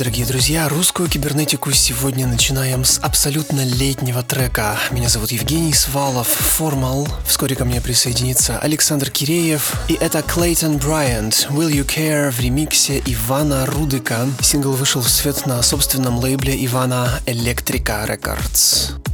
Дорогие друзья. Русскую кибернетику сегодня начинаем с абсолютно летнего трека. Меня зовут Евгений Свалов, Формал. Вскоре ко мне присоединится Александр Киреев. И это Клейтон Брайант, Will You Care в ремиксе Ивана Рудыка. Сингл вышел в свет на собственном лейбле Ивана Электрика Records.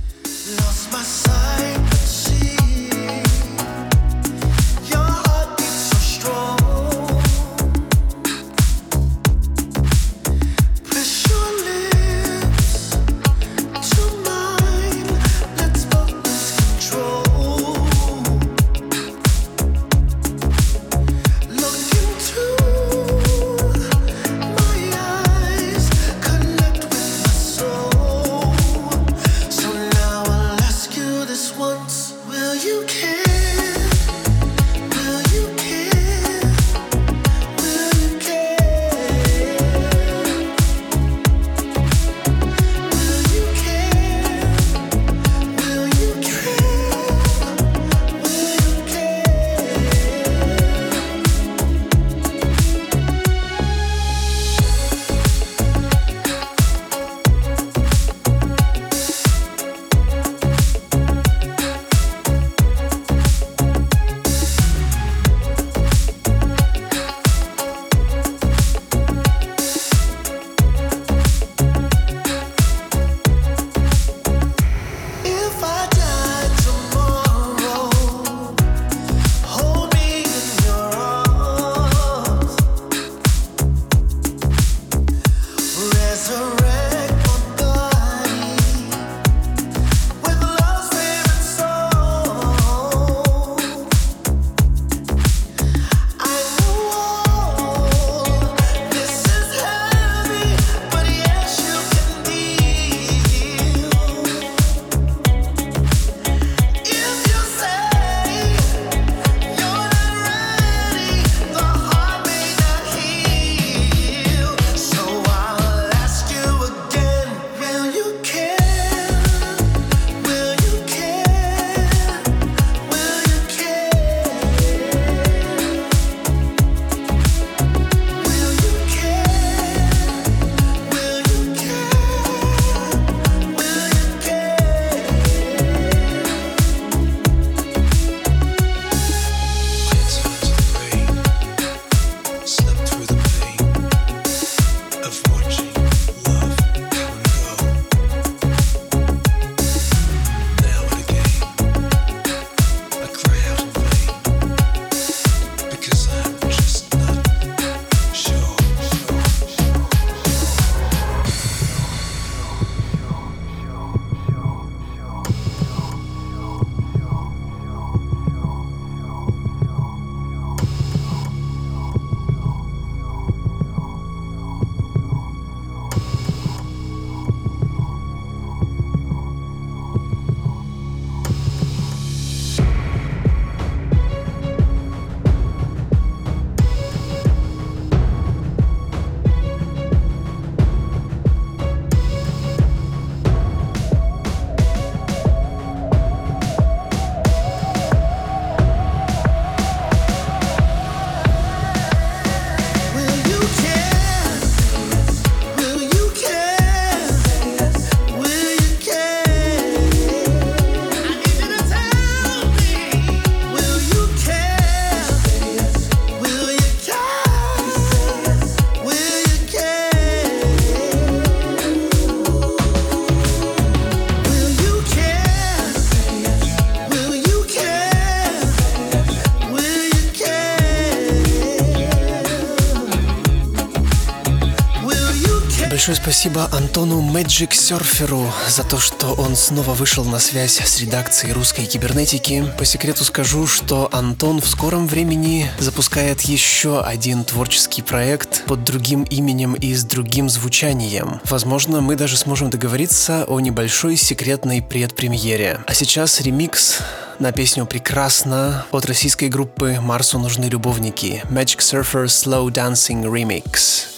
Спасибо Антону Magic Surferу за то, что он снова вышел на связь с редакцией русской кибернетики. По секрету скажу, что Антон в скором времени запускает еще один творческий проект под другим именем и с другим звучанием. Возможно, мы даже сможем договориться о небольшой секретной предпремьере. А сейчас ремикс на песню «Прекрасно» от российской группы «Марсу нужны любовники» Magic Surfer Slow Dancing Remix.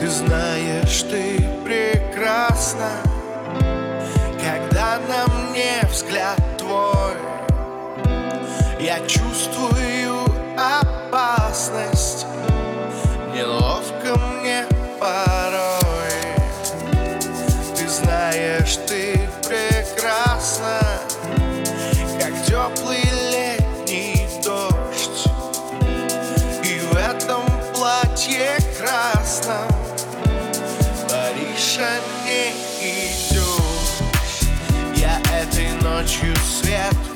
Ты знаешь, ты прекрасна Когда на мне взгляд твой. Я чувствую опасность Неловко мне порой. Ты знаешь, ты свет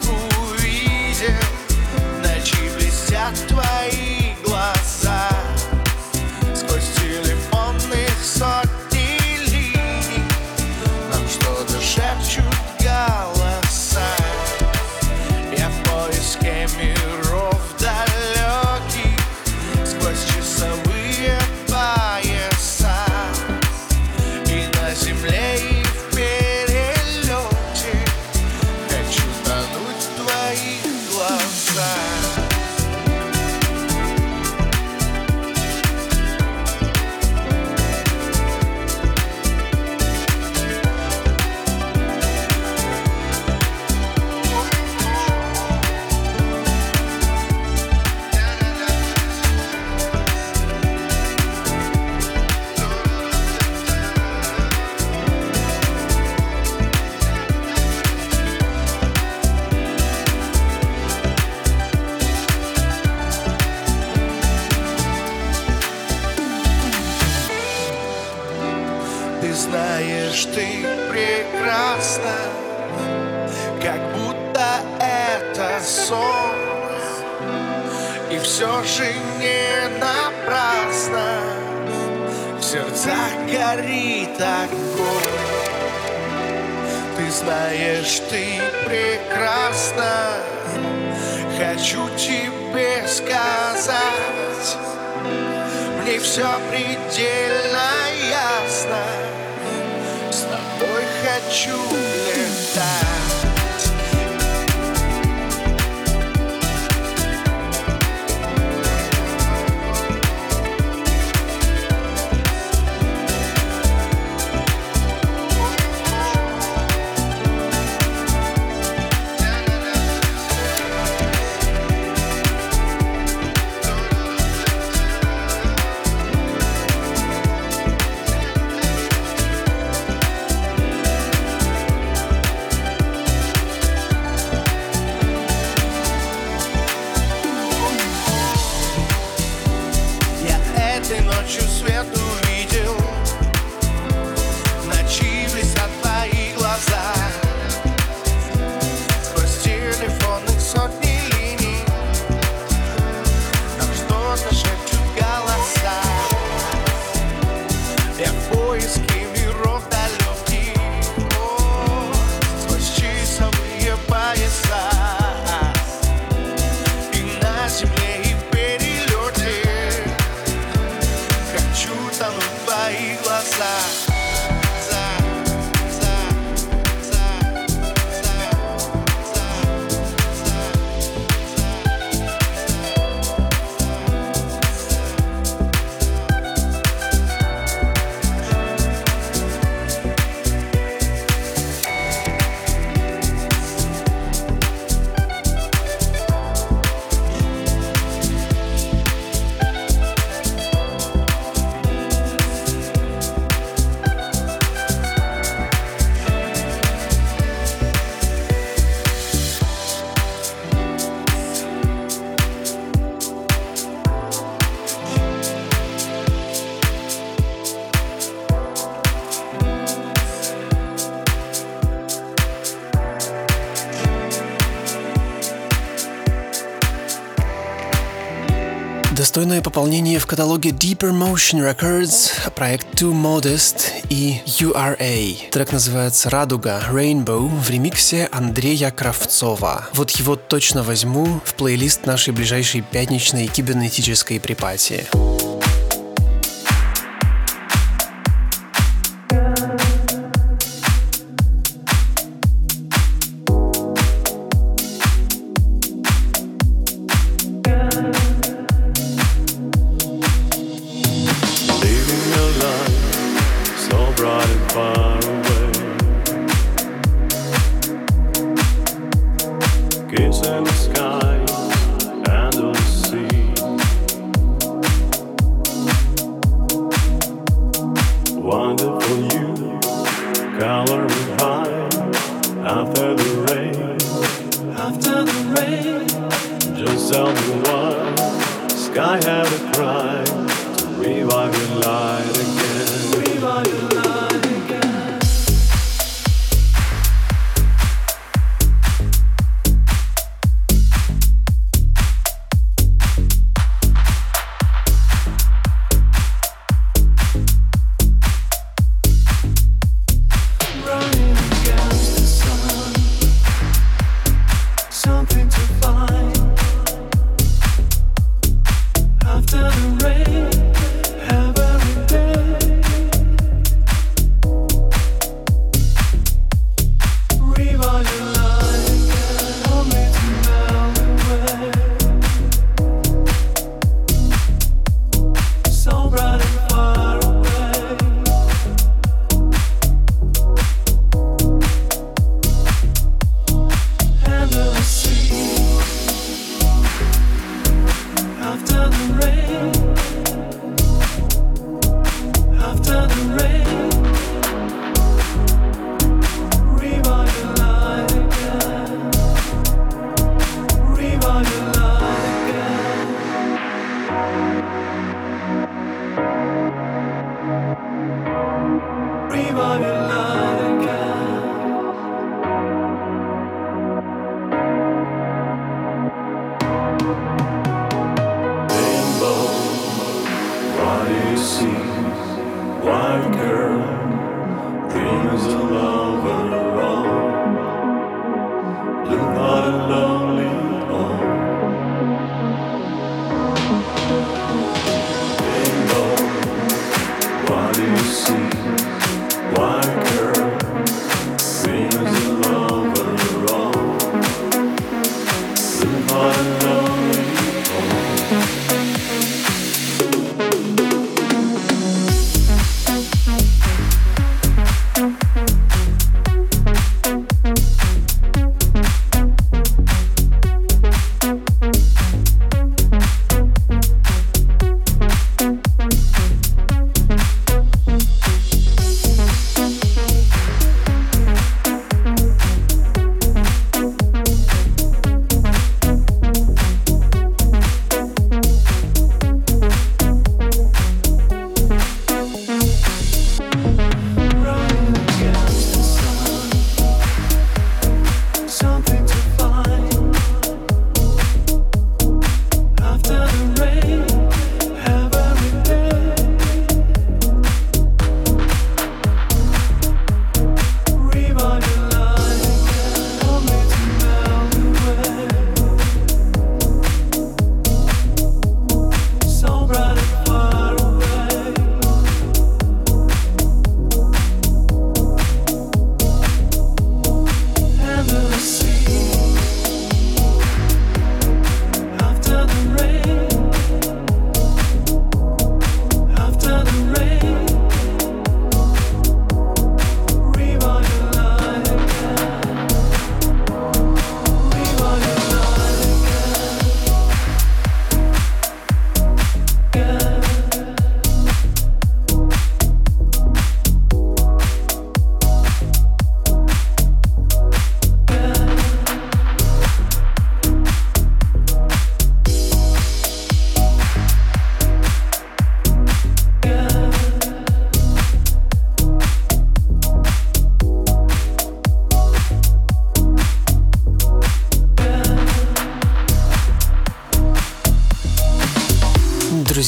Достойное пополнение в каталоге Deeper Motion Records, проект Too Modest и URA. Трек называется «Радуга» Rainbow в ремиксе Андрея Кравцова. Вот его точно возьму в плейлист нашей ближайшей пятничной кибернетической припати.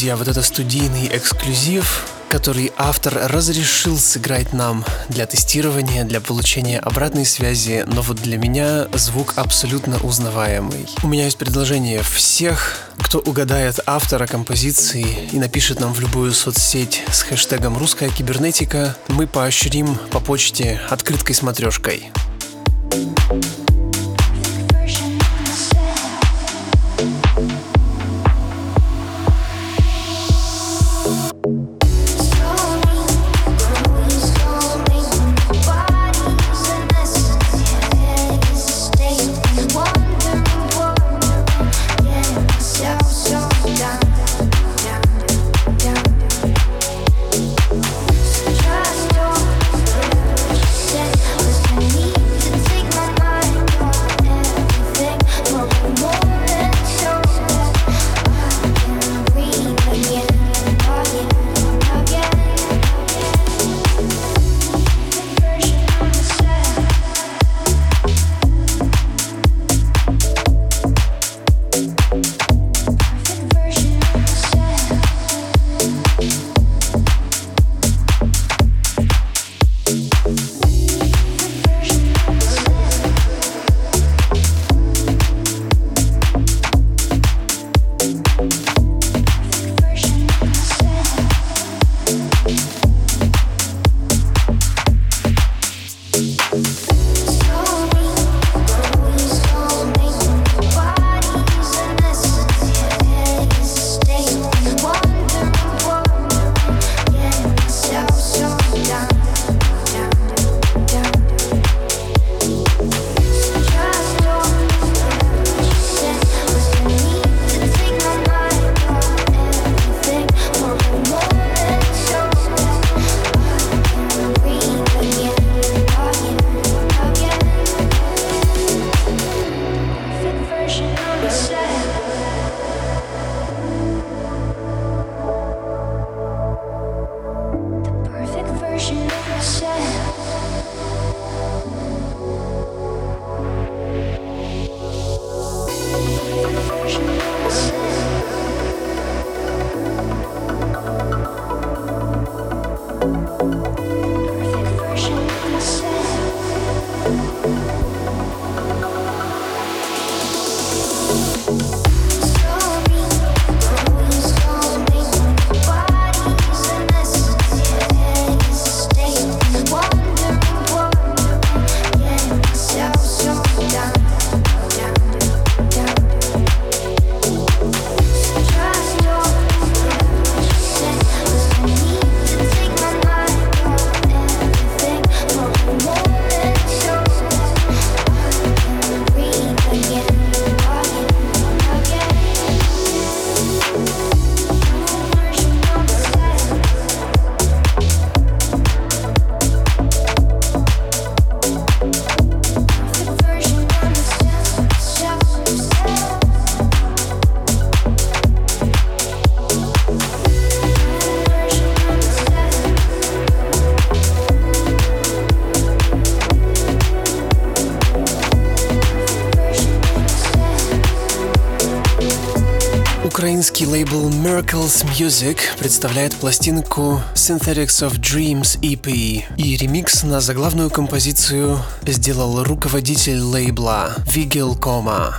Друзья, вот это студийный эксклюзив, который автор разрешил сыграть нам для тестирования, для получения обратной связи, но вот для меня звук абсолютно узнаваемый. У меня есть предложение всех, кто угадает автора композиции и напишет нам в любую соцсеть с хэштегом «Русская кибернетика», мы поощрим по почте открыткой version Украинский лейбл Miracles Music представляет пластинку Synthetics of Dreams EP, и ремикс на заглавную композицию сделал руководитель лейбла Вигел Кома.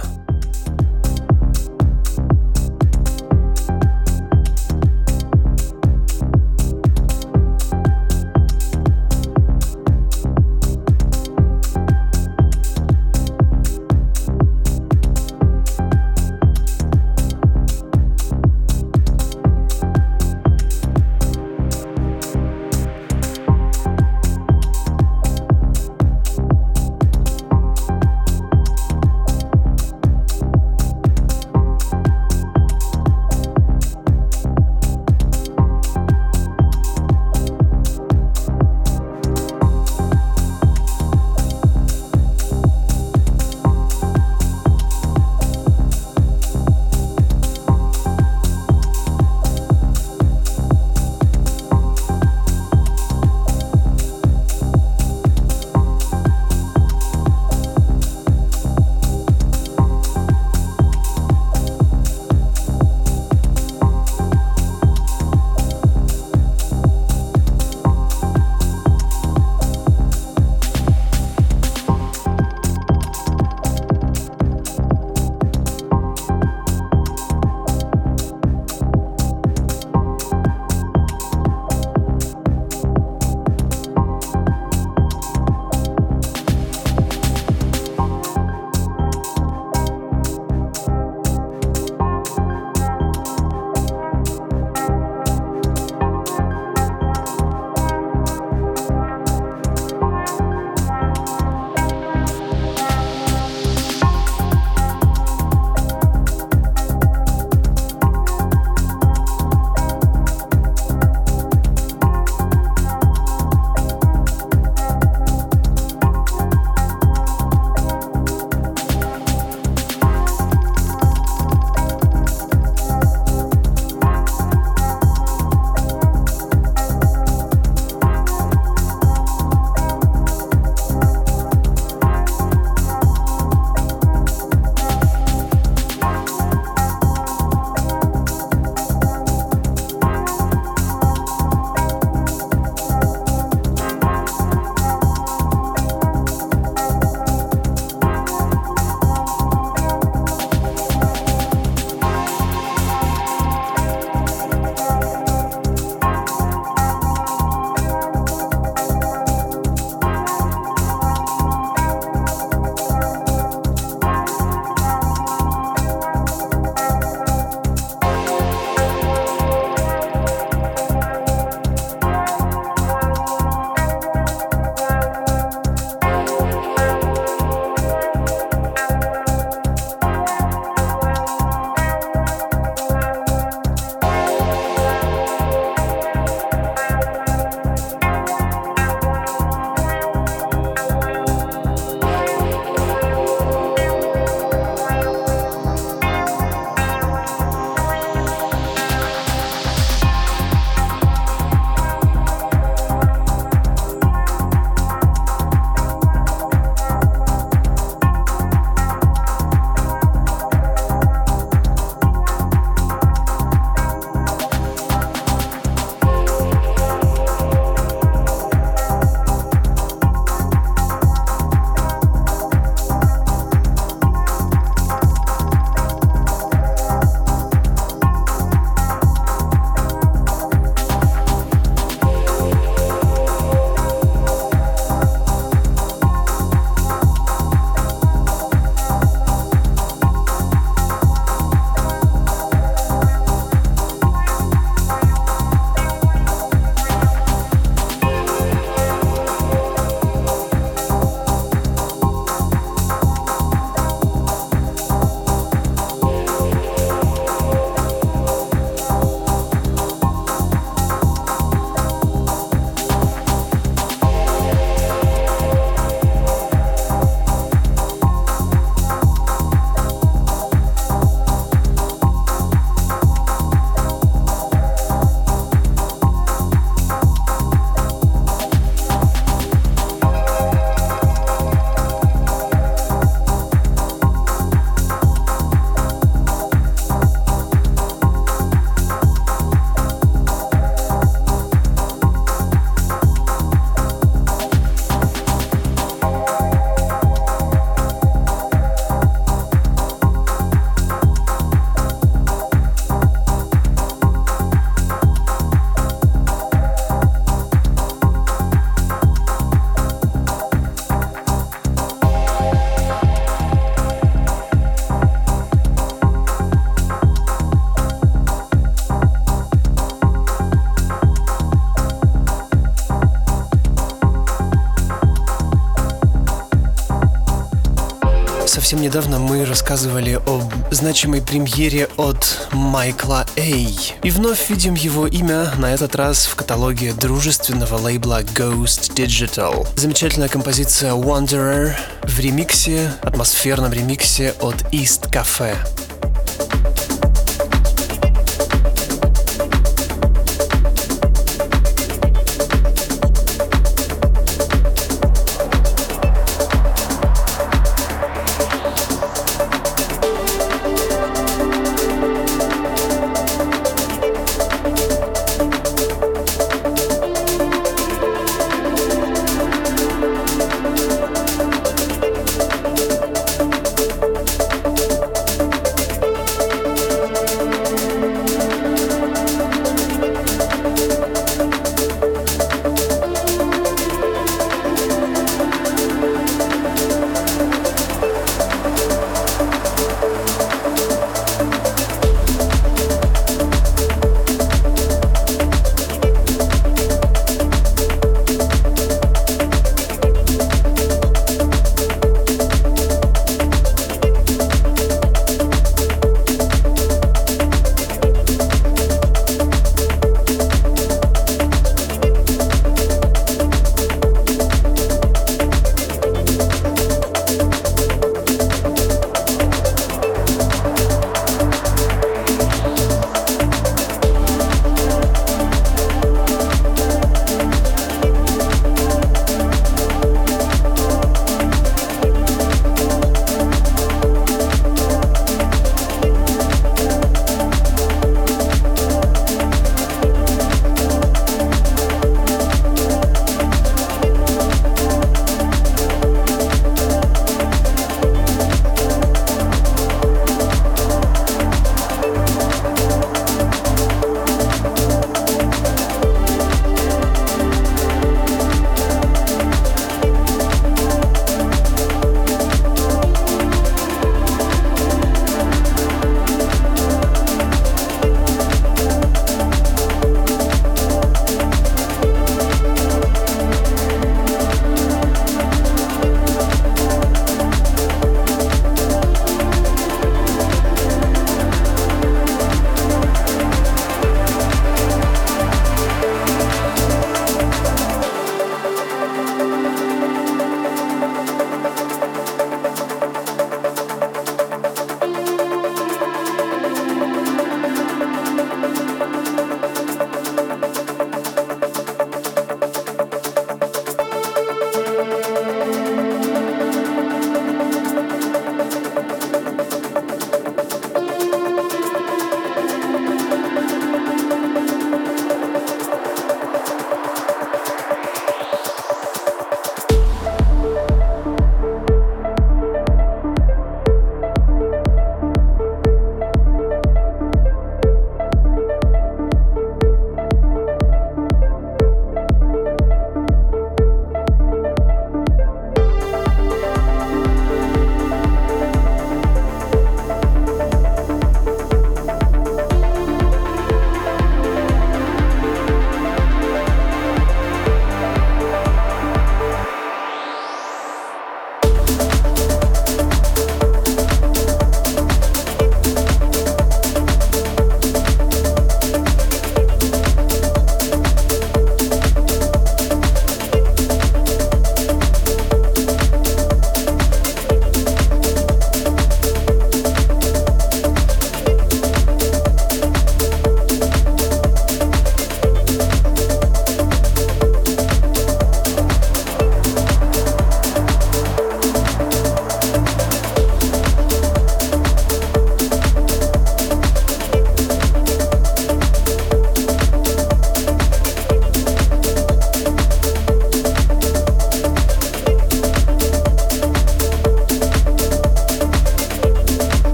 Совсем недавно мы рассказывали об значимой премьере от Майкла Эй. И вновь видим его имя, на этот раз в каталоге дружественного лейбла Ghost Digital. Замечательная композиция Wanderer в ремиксе, атмосферном ремиксе от East Cafe.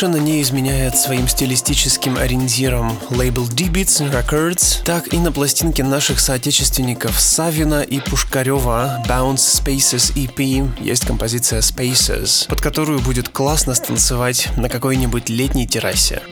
Совершенно не изменяет своим стилистическим ориентиром лейбл D-Beats Records, так и на пластинке наших соотечественников Савина и Пушкарева Bounce Spaces EP есть композиция Spaces, под которую будет классно станцевать на какой-нибудь летней террасе.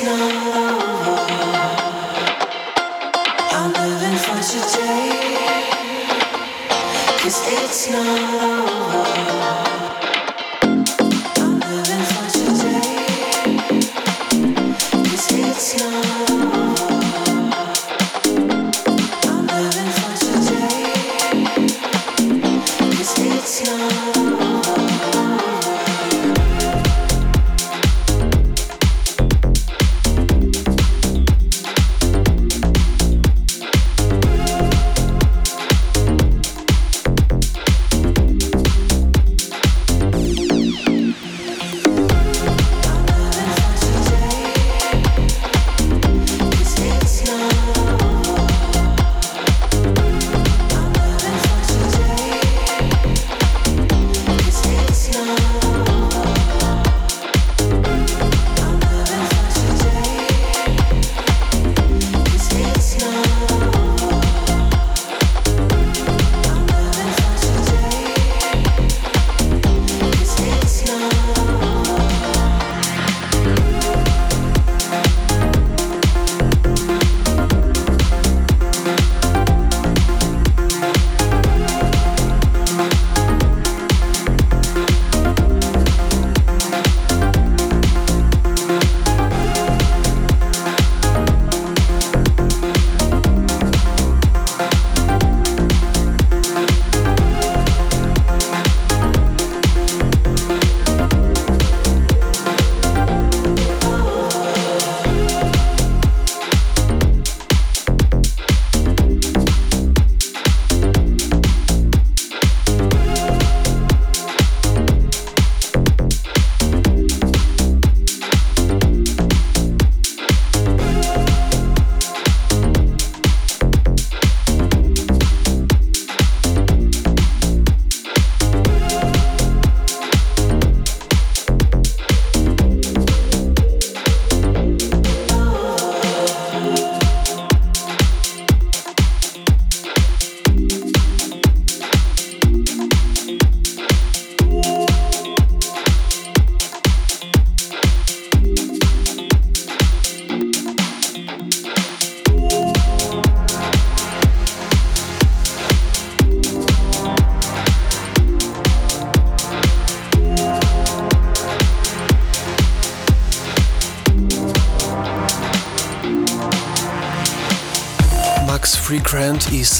slow.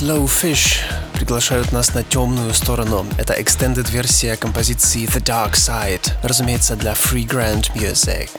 Slow Fish приглашают нас на темную сторону. Это extended версия композиции The Dark Side, разумеется, для Free Grant Music.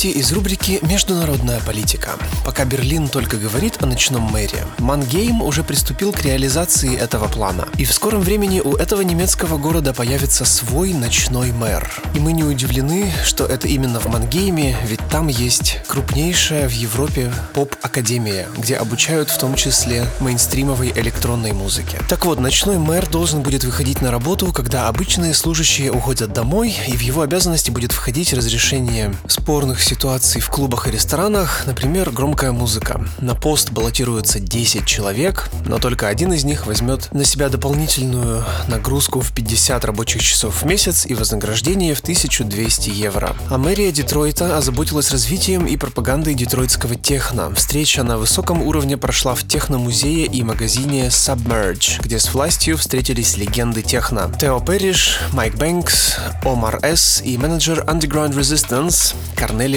Новости из рубрики «Международная политика». Пока Берлин только говорит о ночном мэре, Мангейм уже приступил к реализации этого плана. И в скором времени у этого немецкого города появится свой ночной мэр. И мы не удивлены, что это именно в Мангейме, ведь там есть крупнейшая в Европе поп-академия, где обучают в том числе мейнстримовой электронной музыке. Так вот, ночной мэр должен будет выходить на работу, когда обычные служащие уходят домой, и в его обязанности будет входить разрешение спорных ситуаций в клубах и ресторанах, например, громкая музыка. На пост баллотируется 10 человек, но только один из них возьмет на себя дополнительную нагрузку в 50 рабочих часов в месяц и вознаграждение в 1200 евро. А мэрия Детройта озаботилась развитием и пропагандой детройтского техно. Встреча на высоком уровне прошла в техномузее и магазине Submerge, где с властью встретились легенды техно. Тео Перриш, Майк Бэнкс, Омар С. и менеджер Underground Resistance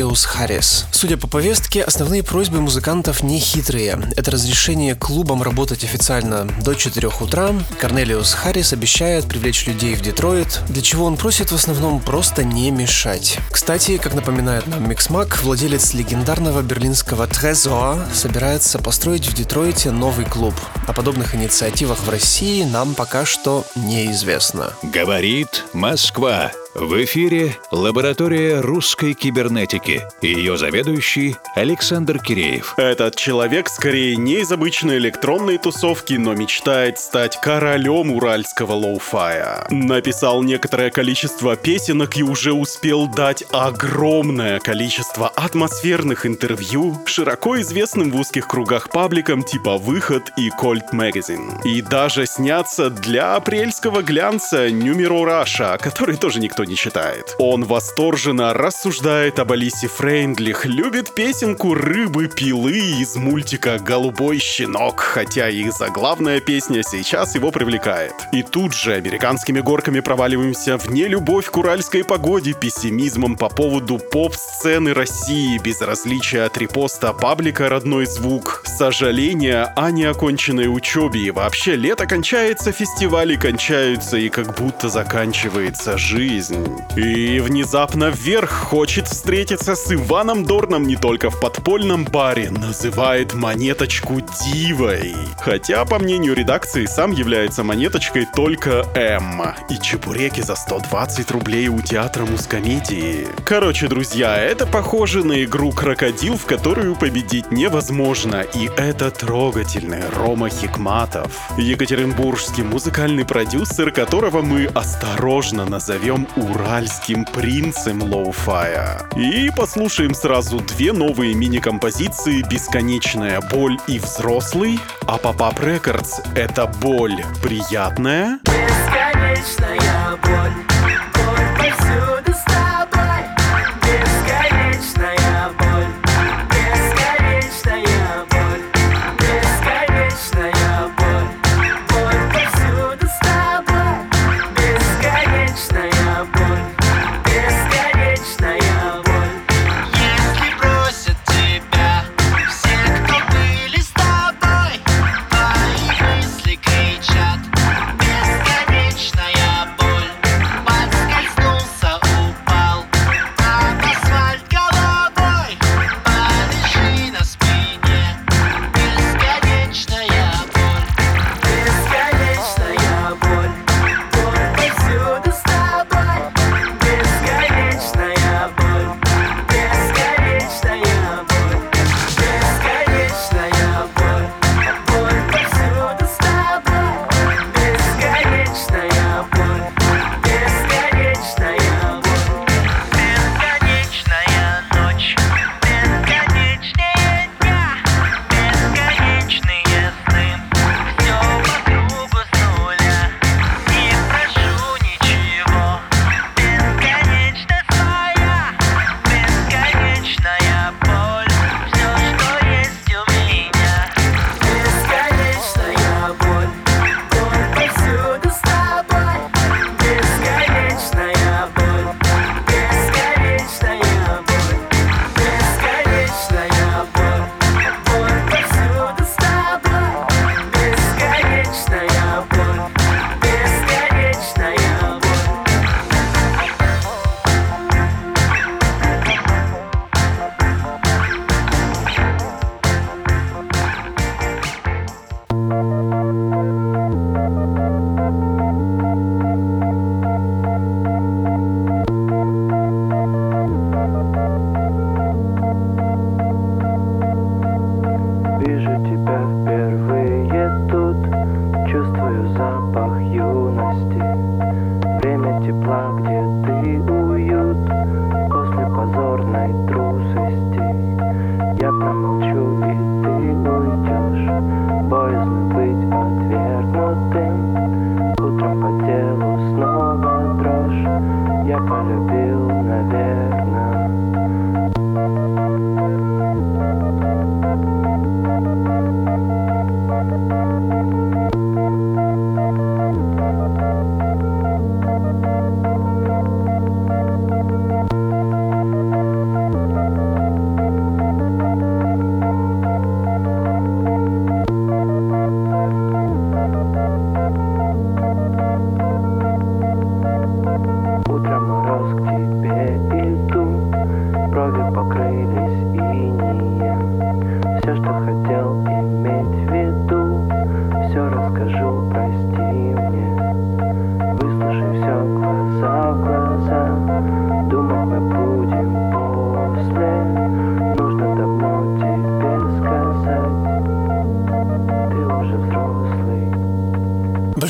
Корнелиус Харрис. Судя по повестке, основные просьбы музыкантов не хитрые. Это разрешение клубам работать официально до 4 утра. Корнелиус Харрис обещает привлечь людей в Детройт, для чего он просит в основном просто не мешать. Кстати, как напоминает нам Mixmag, владелец легендарного берлинского Трезора собирается построить в Детройте новый клуб. О подобных инициативах в России нам пока что неизвестно. Говорит Москва. В эфире лаборатория русской кибернетики. Ее заведующий Александр Киреев. Этот человек скорее не из обычной электронной тусовки, но мечтает стать королем уральского лоу-фая. Написал некоторое количество песенок и уже успел дать огромное количество атмосферных интервью широко известным в узких кругах пабликам типа «Выход» и «Кольт Magazine». И даже сняться для апрельского глянца «Нюмеро Раша», который тоже никто не читает. Он восторженно рассуждает об Алисе Фрейндлих, любит песенку «Рыбы-пилы» из мультика «Голубой щенок», хотя и заглавная песня сейчас его привлекает. И тут же американскими горками проваливаемся в нелюбовь к уральской погоде, пессимизмом по поводу поп-сцены России, безразличия от репоста паблика «Родной звук», сожаления о неоконченной учебе и вообще лето кончается, фестивали кончаются и как будто заканчивается жизнь. И внезапно вверх хочет встретиться с Иваном Дорном не только в подпольном баре, называет монеточку дивой. Хотя, по мнению редакции, сам является монеточкой только М. И чебуреки за 120 рублей у театра мускомедии. Короче, друзья, это похоже на игру «Крокодил», в которую победить невозможно. И это трогательный Рома Хикматов, екатеринбургский музыкальный продюсер, которого мы осторожно назовем уральским принцем лоу-фая. И послушаем сразу две новые мини-композиции «Бесконечная боль» и «Взрослый», а Pop-Up Records — это боль приятная, Бесконечная боль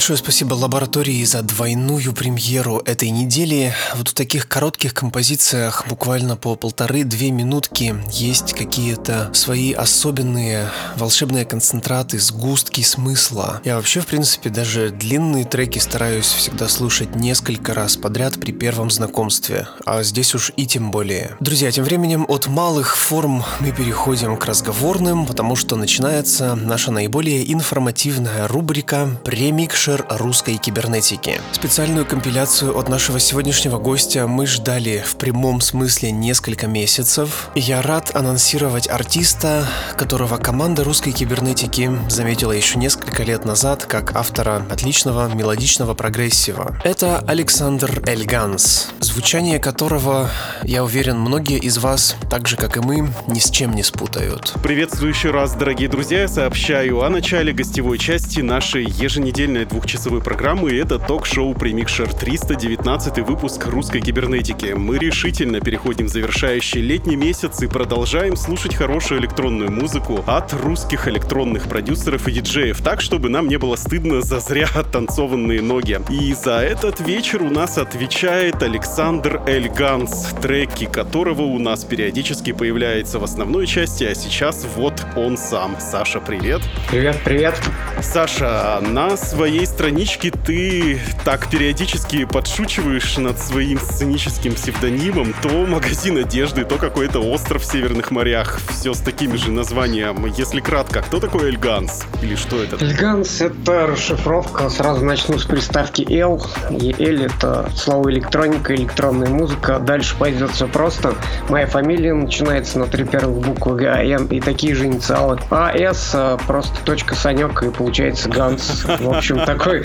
Большое спасибо лаборатории за двойную премьеру этой недели. Вот в таких коротких композициях, буквально по полторы-две минутки, есть какие-то свои особенные волшебные концентраты, сгустки смысла. Я вообще, в принципе, даже длинные треки стараюсь всегда слушать несколько раз подряд при первом знакомстве, а здесь уж и тем более. Друзья, тем временем от малых форм мы переходим к разговорным, потому что начинается наша наиболее информативная рубрика «Премикшер русской кибернетики». Специальную компиляцию от нашего сегодняшнего гостя мы ждали в прямом смысле несколько месяцев. Я рад анонсировать артиста, которого команда русской кибернетики заметила еще несколько лет назад как автора отличного мелодичного прогрессива. Это Александр Эльганс, звучание которого, я уверен, многие из вас, так же как и мы, ни с чем не спутают. Приветствую еще раз, дорогие друзья. Сообщаю о начале гостевой части нашей еженедельной двухчасовой программы. И Это ток-шоу «Премикшер» 319 выпуск русской кибернетики. Мы решительно переходим в завершающий летний месяц и продолжаем слушать хорошую электронную музыку от русских электронных продюсеров и диджеев, так, чтобы нам не было стыдно за зря оттанцованные ноги. И за этот вечер у нас отвечает Александр Эльганс, треки которого у нас периодически появляется в основной части, а сейчас вот он сам. Саша, привет. Привет, привет. Саша, на своей страничке ты так периодически подшучиваешь над своим сценическим псевдонимом. То магазин одежды, то какой-то остров в северных морях. Все с такими же названием. Если кратко, кто такой Эльганс? Или что это? Эльганс — это расшифровка, сразу начну с приставки L. И L — это слово электроника, электронная музыка. Дальше пойдет все просто. Моя фамилия начинается на три первых буквы Г, А, Н и такие же инициалы. А, С а, просто точка Санек и получается Ганс. В общем, такой,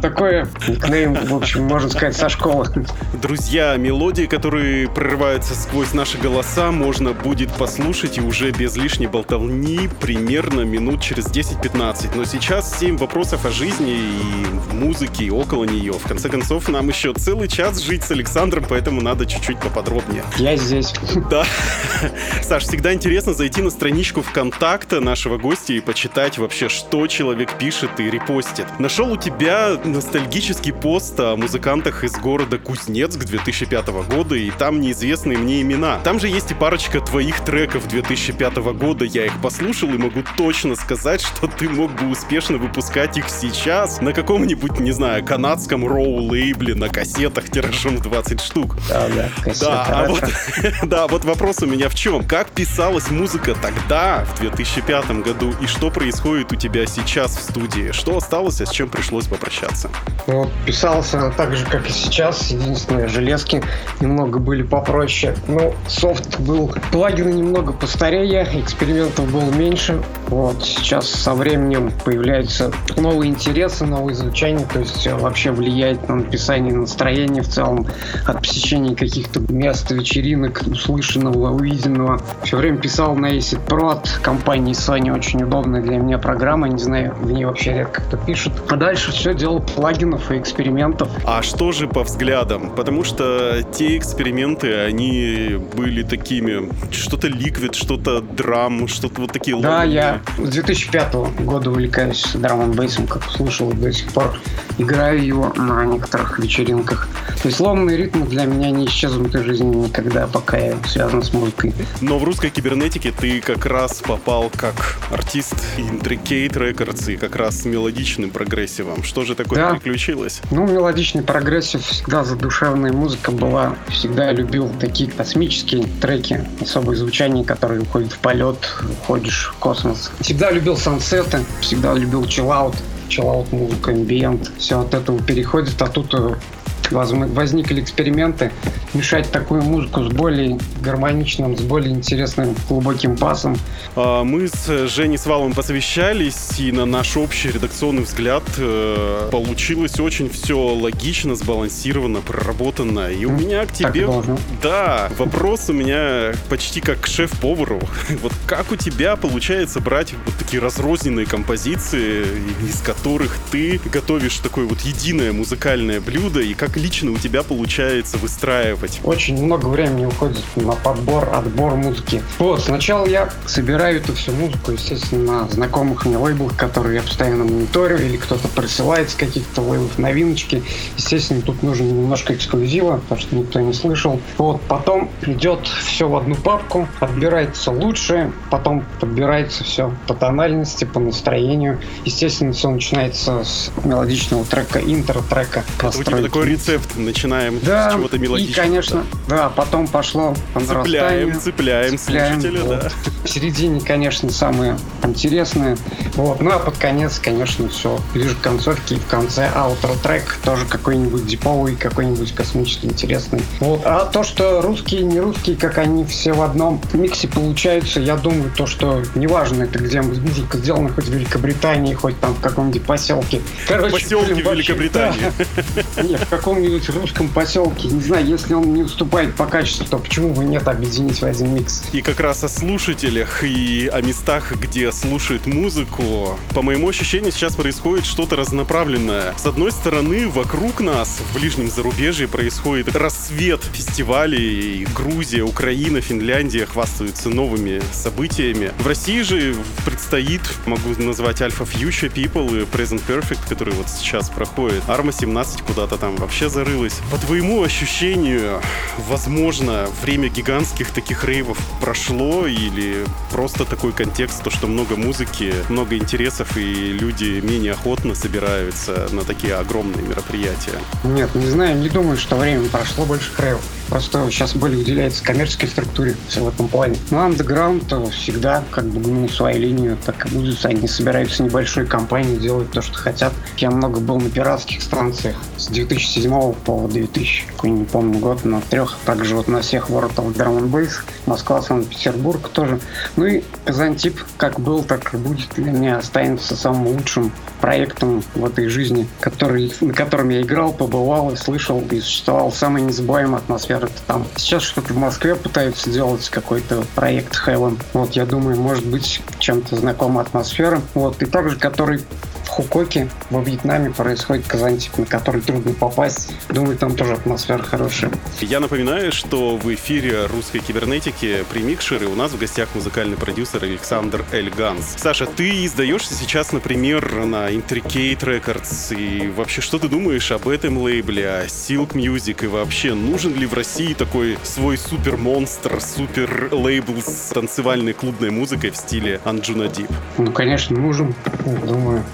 такой никнейм, в общем, можно сказать, со школы. Друзья, мелодии, которые прорываются сквозь наши голоса, можно будет послушать и уже без лишней болтовни примерно минут через 10-15. Но сейчас 7 вопросов о жизни и музыке, и около нее. В конце концов, нам еще целый час жить с Александром, поэтому надо чуть-чуть поподробнее. Я здесь. Да. Саш, всегда интересно зайти на страничку ВКонтакта нашего гостя и почитать вообще, что человек пишет и репостит. Нашел у тебя ностальгический пост о музыкантах из города Кузнецк 2005 года, и там неизвестные мне имена. Там же есть и парочка твоих треков 2005 года, я их послушал и могу точно сказать, что ты мог бы успешно выпускать их сейчас на каком-нибудь, не знаю, канадском роу-лейбле на кассетах тиражом в 20 штук. Да, да, кассета, Да, а вот, да, вот вопрос у меня в чем? Как писалась музыка тогда, в 2005 году, и что происходит у тебя сейчас в студии? Что осталось, а с чем пришлось попрощаться? Ну, писался так же, как и сейчас. Единственное, железки немного были попроще. Ну, софт был... Плагины немного постарее, экспериментов было меньше. Вот, сейчас со временем появляются новые интересы, новые звучания, то есть э, вообще влияет на написание настроения в целом, от посещения каких-то мест, вечеринок, услышанного, увиденного. Все время писал на Acid Pro от компании Sony, очень удобная для меня программа, не знаю, в ней вообще редко кто пишет. А дальше все дело плагинов и экспериментов. А что же по взглядам? Потому что те эксперименты, они были такими, что-то ликвид, что-то драм, что-то вот такие Да, ломаные. я с 2005 года увлекаюсь драм н бейсом, как слушал до сих пор играю его на некоторых вечеринках. То есть ломаные ритмы для меня не исчезнут из жизни никогда, пока я связан с музыкой. Но в русской кибернетике ты как раз попал как артист Intricate Records и как раз с мелодичным прогрессивом. Что же такое Да. приключилось? Ну, мелодичный прогрессив, всегда задушевная музыка была. Всегда любил такие космические треки, особое звучание, которые уходят в полет, уходишь в космос. Всегда любил сансеты, всегда любил чиллаут, чиллаут музыка, амбиент. Все от этого переходит, а тут э, возникли эксперименты мешать такую музыку с более гармоничным, с более интересным глубоким басом. А, Мы с Женей Свалом посовещались, и на наш общий редакционный взгляд э, получилось очень все логично, сбалансировано, проработано. И у меня к тебе... Да, вопрос у меня почти как к шеф-повару. Вот как у тебя получается брать вот такие разрозненные композиции, из которых ты готовишь такое вот единое музыкальное блюдо, и как как лично у тебя получается выстраивать? Очень много времени уходит на подбор, отбор музыки. Вот, сначала я собираю эту всю музыку, естественно, на знакомых мне лейблах, которые я постоянно мониторю, или кто-то присылает с каких-то лейблов новиночки. Естественно, тут нужно немножко эксклюзива, потому что никто не слышал. Вот, потом идет все в одну папку, отбирается лучшее, потом подбирается все по тональности, по настроению. Естественно, все начинается с мелодичного трека, интро-трека. Это у тебя такой рецепт. Начинаем Да, с чего-то и, мелодичного. конечно, да, потом пошло по Цепляем, цепляем, Цепляем, слушателя, вот. да. В середине, конечно, самое интересное. Вот. Ну а под конец, конечно, все ближе к концовке и в конце аутро трек тоже какой-нибудь диповый, какой-нибудь космически интересный. Вот. А то, что русские, не русские, как они все в одном миксе получаются, я думаю, то, что неважно, это где музыка сделана, хоть в Великобритании, хоть там в каком-нибудь поселке. Короче, Поселке блин, Великобритании. да. Нет, в каком-нибудь русском поселке, не знаю, если он не уступает по качеству, то почему бы нет объединить в один микс? И как раз о слушателях и о местах, где слушают музыку. По моему ощущению, сейчас происходит что-то разнонаправленное. С одной стороны, вокруг нас, в ближнем зарубежье, происходит рассвет фестивалей. Грузия, Украина, Финляндия хвастаются новыми событиями. В России же предстоит, могу назвать Alpha Future People и Present Perfect, который вот сейчас проходит. Арма 17 куда-то там вообще зарылась. По твоему ощущению, возможно, время гигантских таких рейвов прошло или просто такой контекст, то, что много музыки, много интересов и люди менее охотно собираются на такие огромные мероприятия. Нет, не знаю, не думаю, что время прошло больше крейв. Просто сейчас более уделяется коммерческой структуре в этом плане. Ну, андеграунд всегда как бы гнул свою линию, так и будет. Они собираются небольшой компанией, делают то, что хотят. Я много был на пиратских станциях с 2007 по 2000, какой не помню год, на трех. Также вот на всех World of Drum and Bass, Москва, Санкт-Петербург тоже. Ну и Казантип как был, так и будет для меня останется самым лучшим проектом в этой жизни, который, на котором я играл, побывал слышал, и существовал самая незабываемая атмосфера там. Сейчас что-то в Москве пытаются делать какой-то проект Heaven. Вот, я думаю, может быть, чем-то знакома атмосфера. Вот, и также, который в Хукоке во Вьетнаме происходит Казантип, на который трудно попасть. Думаю, там тоже атмосфера хорошая. Я напоминаю, что в эфире русской кибернетики премикшеры у нас в гостях музыкальный продюсер Александр Эль Ганс. Саша, ты издаешься сейчас, например, на Intricate Records. И вообще, что ты думаешь об этом лейбле, о Silk Music? И вообще, нужен ли в России такой свой супер-монстр, супер-лейбл с танцевальной клубной музыкой в стиле Анджуна Дип? Ну, конечно, нужен, думаю.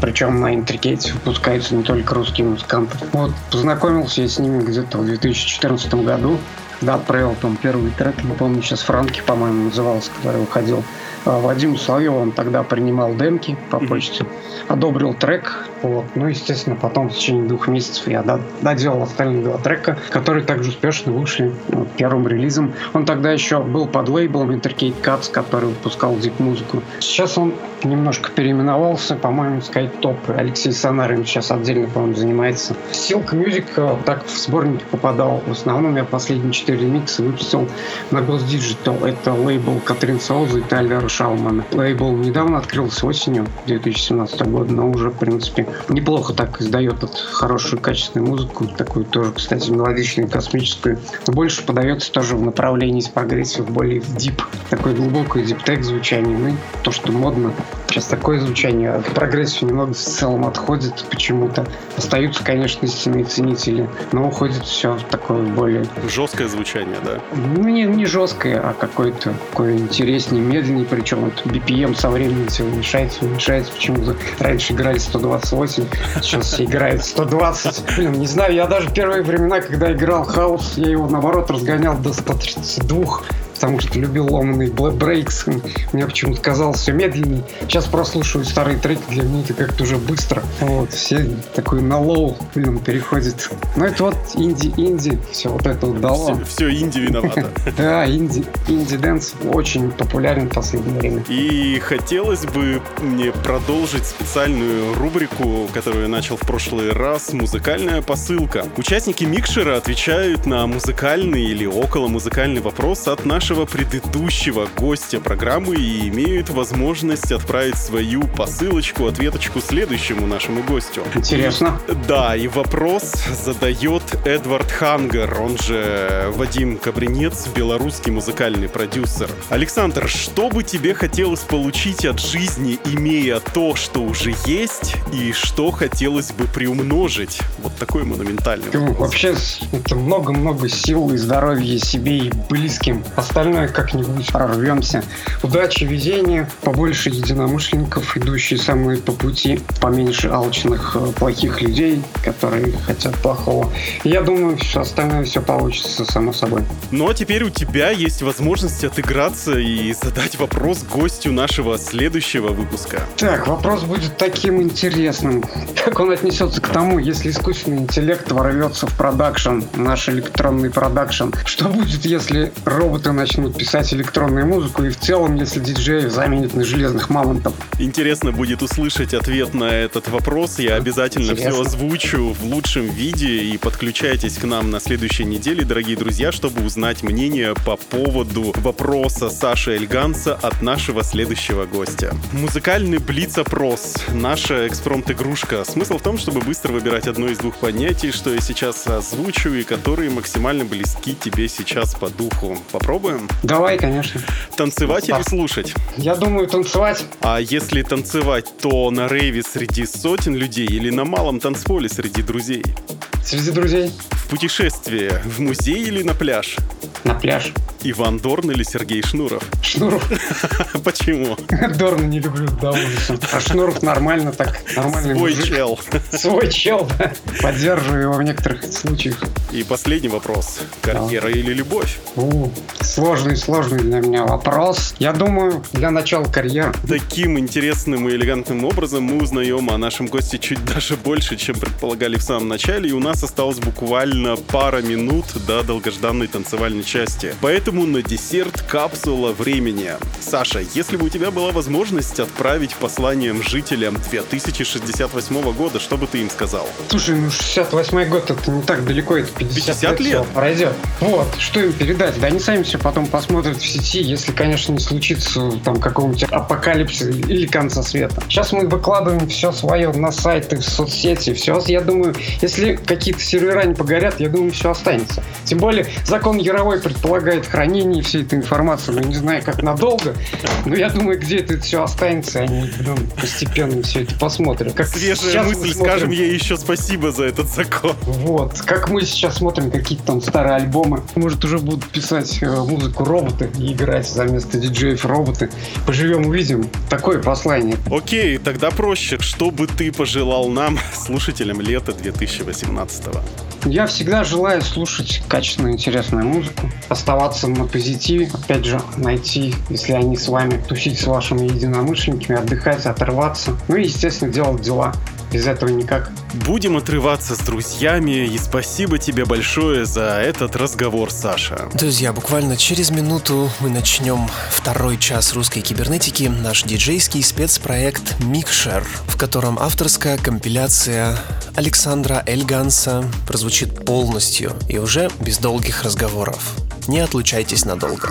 Причем на Интрикете выпускаются не только русские музыканты. Вот, познакомился я с ними где-то в 2014 году, когда отправил там первый трек, не помню, сейчас Франки, по-моему, назывался, который выходил. А Вадим Соловьев, он тогда принимал демки по почте, одобрил трек, вот. Ну, естественно, потом в течение двух месяцев я до- доделал остальные два трека, которые также успешно вышли ну, первым релизом. Он тогда еще был под лейблом Intercade Cuts, который выпускал дип-музыку. Сейчас он немножко переименовался, по-моему, сказать топ. Алексей Санарин сейчас отдельно, по-моему, занимается. Silk Music так в сборник попадал. В основном я последние четыре ремикса выпустил на Ghost Digital. Это лейбл Катрин Соуза и Тайлера Шаумана. Лейбл недавно открылся осенью 2017 года, но уже, в принципе, неплохо так издает этот хорошую качественную музыку, такую тоже, кстати, мелодичную, космическую. Но больше подается тоже в направлении с progressive, более в deep, такое глубокое deep tech звучание, ну то, что модно. Сейчас такое звучание, от progressive немного в целом отходит почему-то. Остаются, конечно, истинные ценители, но уходит все в такое более Жесткое звучание, да? ну, не, не жесткое, а какой-то такой интереснее, медленнее, причем вот BPM со временем все уменьшается, уменьшается. Почему-то раньше играли 128, сейчас все играют 120. Блин, не знаю, я даже первые времена, когда играл хаус, я его наоборот разгонял до 132 потому что любил ломаный брейкс. Мне почему-то казалось все медленнее. Сейчас прослушиваю старые треки, для меня это как-то уже быстро. Вот, все такой на low, блин, переходит. Ну, это вот инди-инди, все вот это вот до low. Все, все инди виновато. Да, инди, инди-дэнс очень популярен в последнее время. И хотелось бы мне продолжить специальную рубрику, которую я начал в прошлый раз, музыкальная посылка. Участники микшера отвечают на музыкальный или около музыкальный вопрос от наших нашего предыдущего гостя программы и имеют возможность отправить свою посылочку, ответочку следующему нашему гостю. Интересно. Да, и вопрос задает Эдвард Хангер, он же Вадим Кабринец, белорусский музыкальный продюсер. Александр, что бы тебе хотелось получить от жизни, имея то, что уже есть, и что хотелось бы приумножить? Вот такой монументальный Ну, вопрос. Вообще, это много-много сил и здоровья себе и близким. Остальное как-нибудь прорвемся. Удачи, везения, побольше единомышленников, идущие со мной по пути, поменьше алчных, э, плохих людей, которые хотят плохого. Я думаю, все остальное все получится само собой. Ну а теперь у тебя есть возможность отыграться и задать вопрос гостю нашего следующего выпуска. Так, вопрос будет таким интересным. Как он отнесется к тому, если искусственный интеллект ворвется в продакшн, наш электронный продакшн? Что будет, если роботы начнут писать электронную музыку и в целом, если диджеев заменят на железных мамонтов? Интересно будет услышать ответ на этот вопрос. Я обязательно все Интересно. озвучу в лучшем виде. И подключайтесь к нам на следующей неделе, дорогие друзья, чтобы узнать мнение по поводу вопроса Саши Эльганса от нашего следующего гостя. Музыкальный блиц-опрос. Наша экспромт-игрушка. Смысл в том, чтобы быстро выбирать одно из двух понятий, что я сейчас озвучу, и которые максимально близки тебе сейчас по духу. Попробуем? Давай, конечно. Танцевать или Да. слушать? Я думаю, танцевать. А если танцевать, то на рейве среди сотен людей или на малом танцполе среди друзей? Среди друзей. В путешествие в музей или на пляж? На пляж. Иван Дорн или Сергей Шнуров? Шнуров. Почему? Дорна не люблю, да. А Шнуров нормально так. Нормальный Свой мужик. чел. Свой чел, да. Поддерживаю его в некоторых случаях. И последний вопрос. Карьера или любовь? У, сложный, сложный для меня вопрос. Я думаю, для начала карьеры. Таким интересным и элегантным образом мы узнаем о нашем госте чуть даже больше, чем предполагали в самом начале, и у нас осталось буквально пара минут до долгожданной танцевальной части. Поэтому на десерт капсула времени. Саша, если бы у тебя была возможность отправить посланием жителям 2068 года, что бы ты им сказал? Слушай, ну 68 год это не так далеко, это 50, 50 лет? всего пройдет. Вот, что им передать? Да они сами все потом посмотрят в сети, если, конечно, не случится там какого-нибудь апокалипсиса или конца света. Сейчас мы выкладываем все свое на сайты, в соцсети, все. Я думаю, если какие-то сервера не погорят, я думаю, все останется. Тем более, закон Яровой предполагает хранение всей этой информации, ну, не знаю, как надолго, но я думаю, где-то это все останется, они ну, постепенно все это посмотрят. Как Свежая мысль, смотрим- скажем ей еще спасибо за этот закон. вот, как мы сейчас смотрим какие-то там старые альбомы, может уже будут писать э, музыку роботы и играть за место диджеев роботы. Поживем, увидим. Такое послание. Окей, тогда проще. Что бы ты пожелал нам, слушателям лета 2018 Я всегда желаю слушать качественную, интересную музыку, оставаться на позитиве, опять же, найти, если они с вами, тусить с вашими единомышленниками, отдыхать, отрываться, ну и, естественно, делать дела. Без этого никак. Будем отрываться с друзьями, и спасибо тебе большое за этот разговор, Саша. Друзья, буквально через минуту мы начнем второй час русской кибернетики, наш диджейский спецпроект «Микшер», в котором авторская компиляция Александра Эльганса прозвучит полностью и уже без долгих разговоров. Не отлучайтесь надолго.